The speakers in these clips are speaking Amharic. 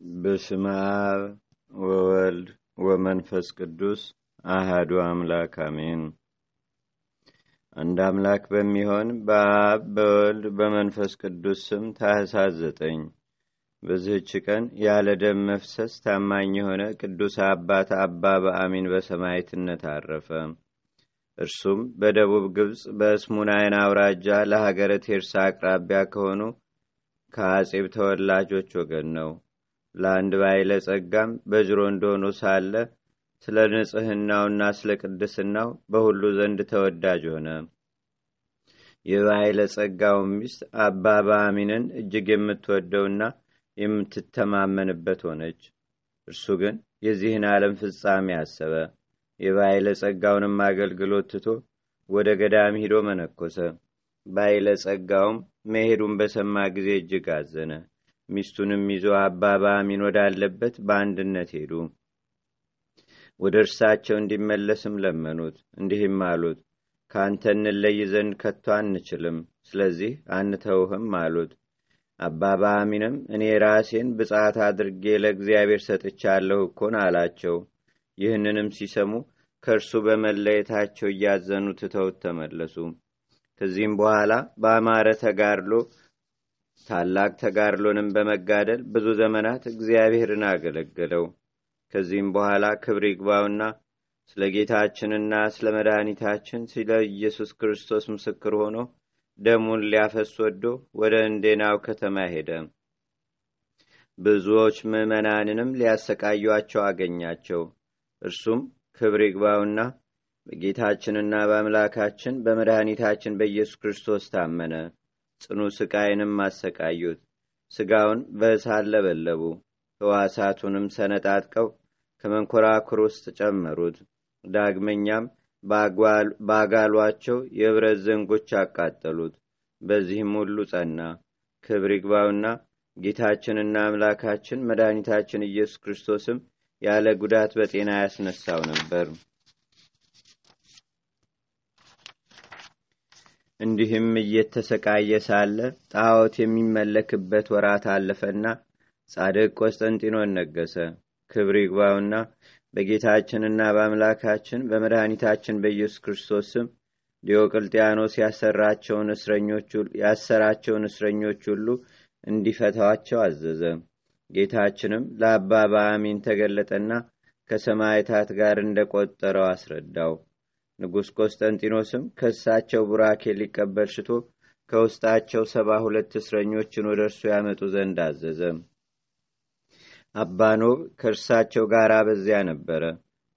በስመ አብ ወወልድ ወመንፈስ ቅዱስ አህዱ አምላክ አሜን። አንድ አምላክ በሚሆን በአብ በወልድ በመንፈስ ቅዱስ ስም ታህሳስ ዘጠኝ በዚህች ቀን ያለ ደም መፍሰስ ታማኝ የሆነ ቅዱስ አባት አባ በአሚን በሰማዕትነት አረፈ። እርሱም በደቡብ ግብፅ በእስሙናይን አውራጃ ለሀገረ ቴርሳ አቅራቢያ ከሆኑ ከአጼብ ተወላጆች ወገን ነው። ለአንድ ባይለ ጸጋም በጅሮ እንደሆኑ ሳለ ስለ ንጽሕናውና ስለ ቅድስናው በሁሉ ዘንድ ተወዳጅ ሆነ። የባይለ ጸጋውን ሚስት አባ በአሚንን እጅግ የምትወደውና የምትተማመንበት ሆነች። እርሱ ግን የዚህን ዓለም ፍጻሜ አሰበ። የባይለ ጸጋውንም አገልግሎት ትቶ ወደ ገዳም ሂዶ መነኮሰ። ባይለ ጸጋውም መሄዱን በሰማ ጊዜ እጅግ አዘነ። ሚስቱንም ይዞ አባ በአሚን ወዳለበት በአንድነት ሄዱ። ወደ እርሳቸው እንዲመለስም ለመኑት። እንዲህም አሉት፣ ከአንተ እንለይ ዘንድ ከቶ አንችልም፣ ስለዚህ አንተውህም አሉት። አባ በአሚንም እኔ ራሴን ብጻት አድርጌ ለእግዚአብሔር ሰጥቻለሁ እኮን አላቸው። ይህንንም ሲሰሙ ከእርሱ በመለየታቸው እያዘኑ ትተውት ተመለሱ። ከዚህም በኋላ በአማረ ተጋድሎ ታላቅ ተጋድሎንም በመጋደል ብዙ ዘመናት እግዚአብሔርን አገለገለው። ከዚህም በኋላ ክብር ይግባውና ስለ ጌታችንና ስለ መድኃኒታችን ስለ ኢየሱስ ክርስቶስ ምስክር ሆኖ ደሙን ሊያፈስ ወዶ ወደ እንዴናው ከተማ ሄደ። ብዙዎች ምዕመናንንም ሊያሰቃዩቸው አገኛቸው። እርሱም ክብር ይግባውና በጌታችንና በአምላካችን በመድኃኒታችን በኢየሱስ ክርስቶስ ታመነ። ጽኑ ስቃይንም አሰቃዩት። ስጋውን በእሳት ለበለቡ፣ ሕዋሳቱንም ሰነጣጥቀው ከመንኮራኩር ውስጥ ጨመሩት። ዳግመኛም ባጋሏቸው የብረት ዘንጎች አቃጠሉት። በዚህም ሁሉ ጸና። ክብር ይግባውና ጌታችንና አምላካችን መድኃኒታችን ኢየሱስ ክርስቶስም ያለ ጉዳት በጤና ያስነሳው ነበር። እንዲህም እየተሰቃየ ሳለ ጣዖት የሚመለክበት ወራት አለፈና ጻድቅ ቆስጠንጢኖን ነገሰ። ክብር ይግባውና በጌታችንና በአምላካችን በመድኃኒታችን በኢየሱስ ክርስቶስ ስም ዲዮቅልጥያኖስ ያሰራቸውን እስረኞች ሁሉ እንዲፈታቸው አዘዘ። ጌታችንም ለአባ በአሚን ተገለጠና ከሰማዕታት ጋር እንደቆጠረው አስረዳው። ንጉሥ ቆስጠንጢኖስም ከእሳቸው ቡራኬ ሊቀበል ሽቶ ከውስጣቸው ሰባ ሁለት እስረኞችን ወደ እርሱ ያመጡ ዘንድ አዘዘ። አባኖብ ከእርሳቸው ጋር በዚያ ነበረ።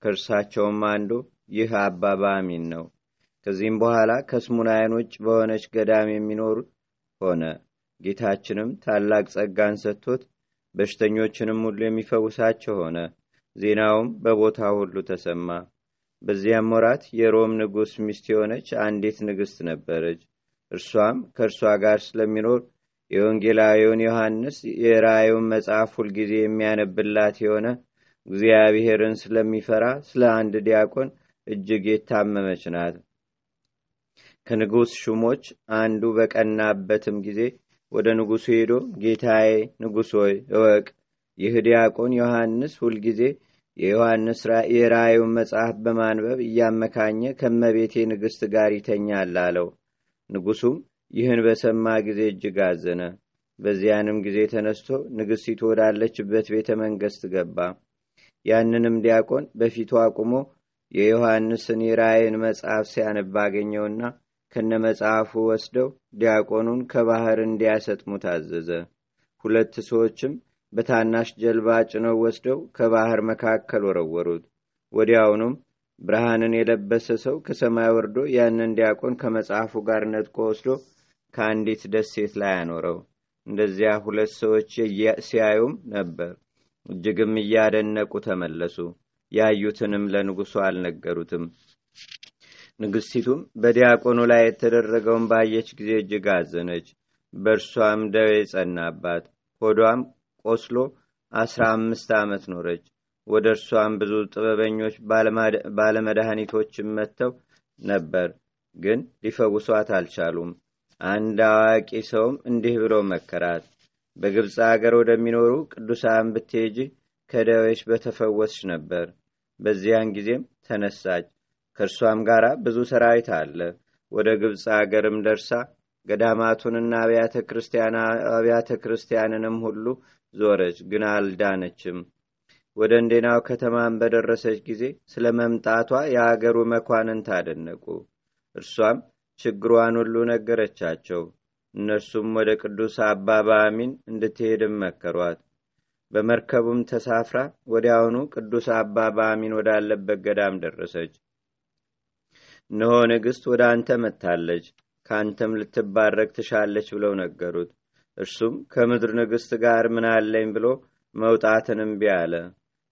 ከእርሳቸውም አንዱ ይህ አባ በአሚን ነው። ከዚህም በኋላ ከስሙናያን ውጭ በሆነች ገዳም የሚኖር ሆነ። ጌታችንም ታላቅ ጸጋን ሰጥቶት በሽተኞችንም ሁሉ የሚፈውሳቸው ሆነ። ዜናውም በቦታ ሁሉ ተሰማ። በዚያም ወራት የሮም ንጉሥ ሚስት የሆነች አንዲት ንግሥት ነበረች። እርሷም ከእርሷ ጋር ስለሚኖር የወንጌላዊውን ዮሐንስ የራእዩን መጽሐፍ ሁልጊዜ የሚያነብላት የሆነ እግዚአብሔርን ስለሚፈራ ስለ አንድ ዲያቆን እጅግ የታመመች ናት። ከንጉሥ ሹሞች አንዱ በቀናበትም ጊዜ ወደ ንጉሡ ሄዶ ጌታዬ ንጉሥ ሆይ እወቅ፣ ይህ ዲያቆን ዮሐንስ ሁልጊዜ የዮሐንስ የራእዩን መጽሐፍ በማንበብ እያመካኘ ከመቤቴ ንግሥት ጋር ይተኛል አለው። ንጉሡም ይህን በሰማ ጊዜ እጅግ አዘነ። በዚያንም ጊዜ ተነስቶ ንግሥቲቱ ወዳለችበት ቤተ መንግሥት ገባ። ያንንም ዲያቆን በፊቱ አቁሞ የዮሐንስን የራእይን መጽሐፍ ሲያነብ አገኘውና ከነ መጽሐፉ ወስደው ዲያቆኑን ከባህር እንዲያሰጥሙ ታዘዘ። ሁለት ሰዎችም በታናሽ ጀልባ ጭነው ወስደው ከባህር መካከል ወረወሩት። ወዲያውኑም ብርሃንን የለበሰ ሰው ከሰማይ ወርዶ ያንን ዲያቆን ከመጽሐፉ ጋር ነጥቆ ወስዶ ከአንዲት ደሴት ላይ አኖረው። እንደዚያ ሁለት ሰዎች ሲያዩም ነበር። እጅግም እያደነቁ ተመለሱ። ያዩትንም ለንጉሡ አልነገሩትም። ንግሥቲቱም በዲያቆኑ ላይ የተደረገውን ባየች ጊዜ እጅግ አዘነች። በእርሷም ደዌ ጸናባት። ሆዷም ቆስሎ አስራ አምስት ዓመት ኖረች። ወደ እርሷም ብዙ ጥበበኞች ባለመድኃኒቶችም መጥተው ነበር፣ ግን ሊፈውሷት አልቻሉም። አንድ አዋቂ ሰውም እንዲህ ብሎ መከራት፣ በግብፅ አገር ወደሚኖሩ ቅዱሳን ብትሄጂ ከደዌሽ በተፈወስሽ ነበር። በዚያን ጊዜም ተነሳች። ከእርሷም ጋር ብዙ ሰራዊት አለ። ወደ ግብፅ አገርም ደርሳ ገዳማቱንና አብያተ ክርስቲያንንም ሁሉ ዞረች፣ ግን አልዳነችም። ወደ እንዴናው ከተማን በደረሰች ጊዜ ስለ መምጣቷ የአገሩ መኳንንት አደነቁ። እርሷም ችግሯን ሁሉ ነገረቻቸው። እነርሱም ወደ ቅዱስ አባ ባሚን እንድትሄድም መከሯት። በመርከቡም ተሳፍራ ወዲያውኑ ቅዱስ አባ ባሚን ወዳለበት ገዳም ደረሰች። እነሆ ንግሥት ወደ አንተ መጥታለች፣ ከአንተም ልትባረክ ትሻለች ብለው ነገሩት። እርሱም ከምድር ንግሥት ጋር ምን አለኝ ብሎ መውጣትን እምቢ አለ።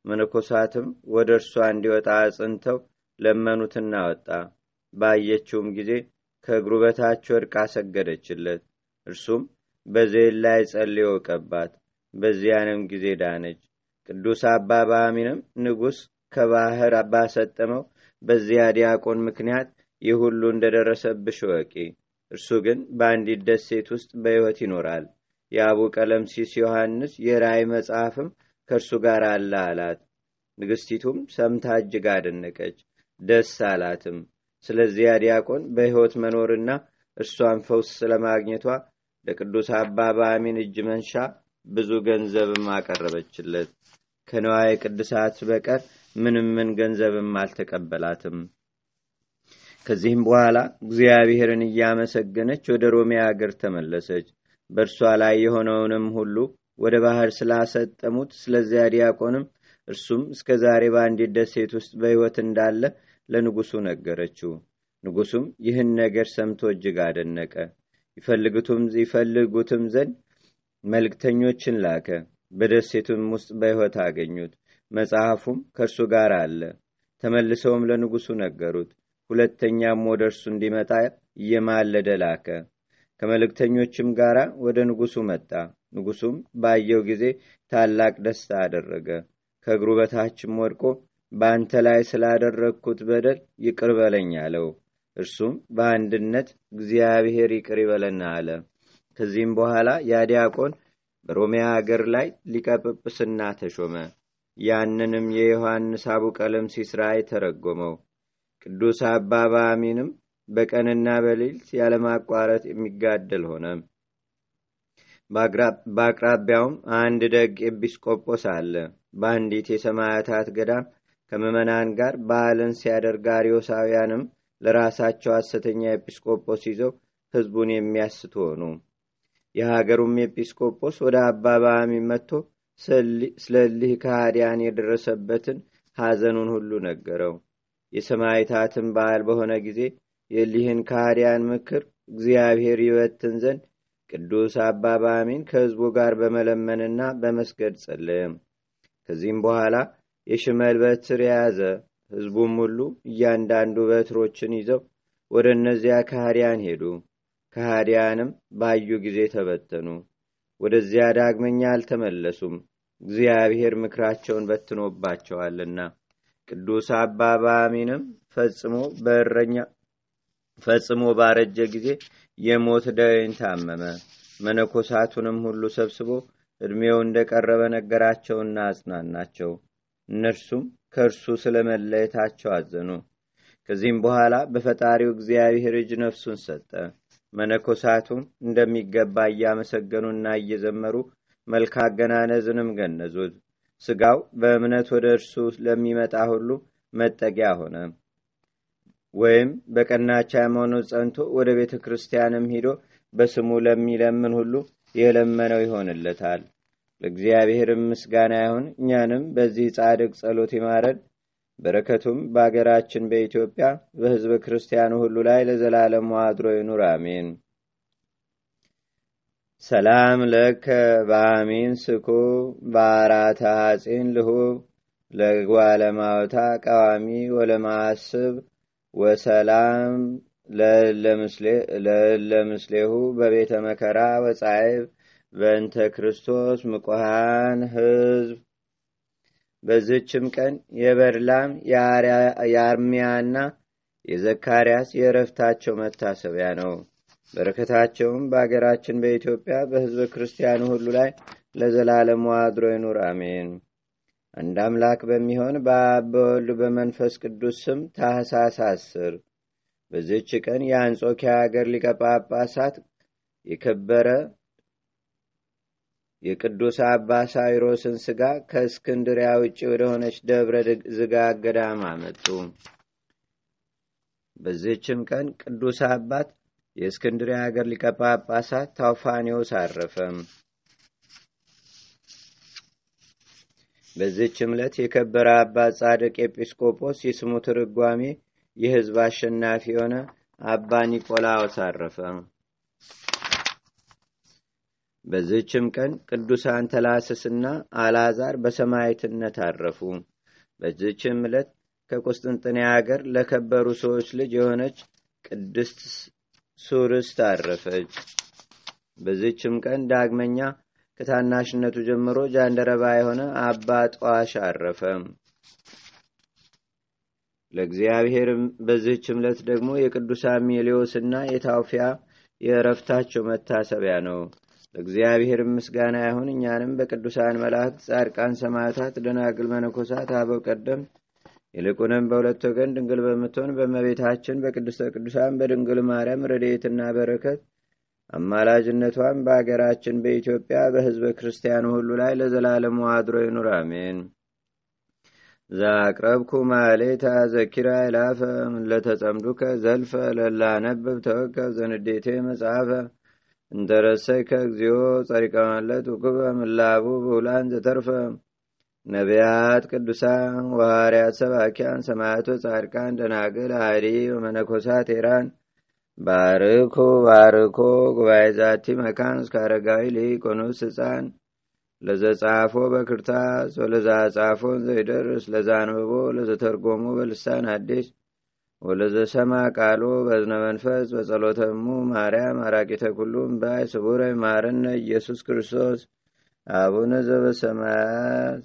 መነኮሳትም ወደ እርሷ እንዲወጣ አጽንተው ለመኑትና ወጣ። ባየችውም ጊዜ ከእግሩ በታች ወድቃ ሰገደችለት። እርሱም በዘይት ላይ ጸልዮ ቀባት። በዚያንም ጊዜ ዳነች። ቅዱስ አባ ባሚንም ንጉሥ ከባህር ባሰጠመው በዚያ ዲያቆን ምክንያት ይህ ሁሉ እንደደረሰብሽ ወቂ። እርሱ ግን በአንዲት ደሴት ውስጥ በሕይወት ይኖራል። የአቡ ቀለምሲስ ዮሐንስ የራእይ መጽሐፍም ከእርሱ ጋር አለ አላት። ንግሥቲቱም ሰምታ እጅግ አደነቀች፣ ደስ አላትም። ስለዚያ ዲያቆን በሕይወት መኖርና እርሷን ፈውስ ስለማግኘቷ ለቅዱስ አባ በአሚን እጅ መንሻ ብዙ ገንዘብም አቀረበችለት። ከንዋየ ቅድሳት በቀር ምንም ምን ገንዘብም አልተቀበላትም። ከዚህም በኋላ እግዚአብሔርን እያመሰገነች ወደ ሮሜ አገር ተመለሰች። በእርሷ ላይ የሆነውንም ሁሉ ወደ ባህር ስላሰጠሙት ስለዚያ ዲያቆንም እርሱም እስከ ዛሬ በአንዲት ደሴት ውስጥ በሕይወት እንዳለ ለንጉሡ ነገረችው። ንጉሡም ይህን ነገር ሰምቶ እጅግ አደነቀ። ይፈልጉትም ዘንድ መልእክተኞችን ላከ። በደሴቱም ውስጥ በሕይወት አገኙት። መጽሐፉም ከእርሱ ጋር አለ። ተመልሰውም ለንጉሡ ነገሩት። ሁለተኛም ወደ እርሱ እንዲመጣ እየማለደ ላከ። ከመልእክተኞችም ጋር ወደ ንጉሡ መጣ። ንጉሡም ባየው ጊዜ ታላቅ ደስታ አደረገ። ከእግሩ በታችም ወድቆ በአንተ ላይ ስላደረግኩት በደል ይቅር በለኝ አለው። እርሱም በአንድነት እግዚአብሔር ይቅር ይበለና አለ። ከዚህም በኋላ ያ ዲያቆን በሮሚያ አገር ላይ ሊቀጵጵስና ተሾመ። ያንንም የዮሐንስ አቡ ቀለምሲስ ራእይ ተረጎመው። ቅዱስ አባ በአሚንም በቀንና በሌሊት ያለማቋረጥ የሚጋደል ሆነ። በአቅራቢያውም አንድ ደግ ኤጲስቆጶስ አለ። በአንዲት የሰማዕታት ገዳም ከምዕመናን ጋር በዓልን ሲያደርግ አርዮሳውያንም ለራሳቸው ሐሰተኛ ኤጲስቆጶስ ይዘው ሕዝቡን የሚያስቱ ሆኑ። የሀገሩም ኤጲስቆጶስ ወደ አባ በአሚን መጥቶ ስለ ከሃዲያን የደረሰበትን ሐዘኑን ሁሉ ነገረው። የሰማይታትን በዓል በሆነ ጊዜ የሊህን ከሃዲያን ምክር እግዚአብሔር ይበትን ዘንድ ቅዱስ አባ በአሚን ከሕዝቡ ጋር በመለመንና በመስገድ ጸለየም። ከዚህም በኋላ የሽመል በትር የያዘ ሕዝቡም ሁሉ እያንዳንዱ በትሮችን ይዘው ወደ እነዚያ ከሃዲያን ሄዱ። ከሃዲያንም ባዩ ጊዜ ተበተኑ። ወደዚያ ዳግመኛ አልተመለሱም፣ እግዚአብሔር ምክራቸውን በትኖባቸዋልና። ቅዱስ አባ በአሚንም ፈጽሞ በእረኛ ፈጽሞ ባረጀ ጊዜ የሞት ደዌን ታመመ። መነኮሳቱንም ሁሉ ሰብስቦ ዕድሜው እንደቀረበ ነገራቸውና አጽናናቸው። እነርሱም ከእርሱ ስለ መለየታቸው አዘኑ። ከዚህም በኋላ በፈጣሪው እግዚአብሔር እጅ ነፍሱን ሰጠ። መነኮሳቱም እንደሚገባ እያመሰገኑና እየዘመሩ መልክ አገናነዝንም ገነዙት። ስጋው በእምነት ወደ እርሱ ለሚመጣ ሁሉ መጠጊያ ሆነ። ወይም በቀናች ሃይማኖት ጸንቶ ወደ ቤተ ክርስቲያንም ሂዶ በስሙ ለሚለምን ሁሉ የለመነው ይሆንለታል። ለእግዚአብሔርም ምስጋና ይሁን። እኛንም በዚህ ጻድቅ ጸሎት ይማረን። በረከቱም በአገራችን በኢትዮጵያ በሕዝበ ክርስቲያኑ ሁሉ ላይ ለዘላለም አድሮ ይኑር፣ አሜን። ሰላም ለከ በአሚን ስኩ በአራተ ሐፂን ልሁብ ለጓለማውታ ቀዋሚ ወለማስብ ወሰላም ለለምስሌሁ በቤተ መከራ ወጻይብ በእንተ ክርስቶስ ምቁሃን ሕዝብ። በዝችም ቀን የበርላም የአርሚያና የዘካርያስ የእረፍታቸው መታሰቢያ ነው። በረከታቸውም በአገራችን በኢትዮጵያ በሕዝበ ክርስቲያኑ ሁሉ ላይ ለዘላለሙ አድሮ ይኑር፣ አሜን። አንድ አምላክ በሚሆን በአብ በወልድ በመንፈስ ቅዱስ ስም ታህሳስ አስር በዚህች ቀን የአንጾኪያ አገር ሊቀ የከበረ የቅዱስ አባ ሳይሮስን ስጋ ከእስክንድሪያ ውጭ ወደሆነች ደብረ ዝጋ ገዳም አመጡ። በዚህችም ቀን ቅዱስ አባት የእስክንድሪያ ሀገር ሊቀ ጳጳሳት ታውፋኒዎስ አረፈ። በዚህችም ዕለት የከበረ አባት ጻድቅ ኤጲስቆጶስ የስሙ ትርጓሜ የሕዝብ አሸናፊ የሆነ አባ ኒቆላዎስ አረፈ። በዚህችም ቀን ቅዱሳን ተላስስና አልዓዛር በሰማዕትነት አረፉ። በዚህችም ዕለት ከቁስጥንጥንያ አገር ለከበሩ ሰዎች ልጅ የሆነች ቅድስት ሱርስት አረፈች። በዚህችም ቀን ዳግመኛ ከታናሽነቱ ጀምሮ ጃንደረባ የሆነ አባ ጠዋሽ አረፈ። ለእግዚአብሔርም በዚህችም ዕለት ደግሞ የቅዱሳን ሜሌዎስና የታውፊያ የእረፍታቸው መታሰቢያ ነው። ለእግዚአብሔር ምስጋና ይሁን። እኛንም በቅዱሳን መላእክት፣ ጻድቃን፣ ሰማዕታት፣ ደናግል፣ መነኮሳት፣ አበው ቀደም ይልቁንም በሁለት ወገን ድንግል በምትሆን በእመቤታችን በቅድስተ ቅዱሳን በድንግል ማርያም ረድኤትና በረከት አማላጅነቷን በአገራችን በኢትዮጵያ በሕዝበ ክርስቲያኑ ሁሉ ላይ ለዘላለሙ አድሮ ይኑር፣ አሜን። ዛቅረብኩ ማሌታ ዘኪራ ይላፈ ለተጸምዱከ ዘልፈ ለላነብብ ተወከብ ዘንዴቴ መጽሐፈ እንተረሰይከ እግዚኦ ጸሪቀመለት ውክበ ምላቡ ብውላን ዘተርፈ ነቢያት ቅዱሳን ወሃርያት ሰባኪያን ሰማያቶ ጻድቃን ደናግል አዲ ወመነኮሳት ኤራን ባርኮ ባርኮ ጉባኤ ዛቲ መካን እስከ አረጋዊ ሊቆኑስ ህፃን ለዘጻፎ በክርታስ ወለዛ ጻፎን ዘይደርስ ለዛ አንብቦ ለዘተርጎሞ በልሳን አዲስ ወለዘሰማ ቃሎ በዝነ መንፈስ በጸሎተሙ ማርያም አራቂተ ኩሉም ባይ ስቡረ ማረነ ኢየሱስ ክርስቶስ አቡነ ዘበሰማያት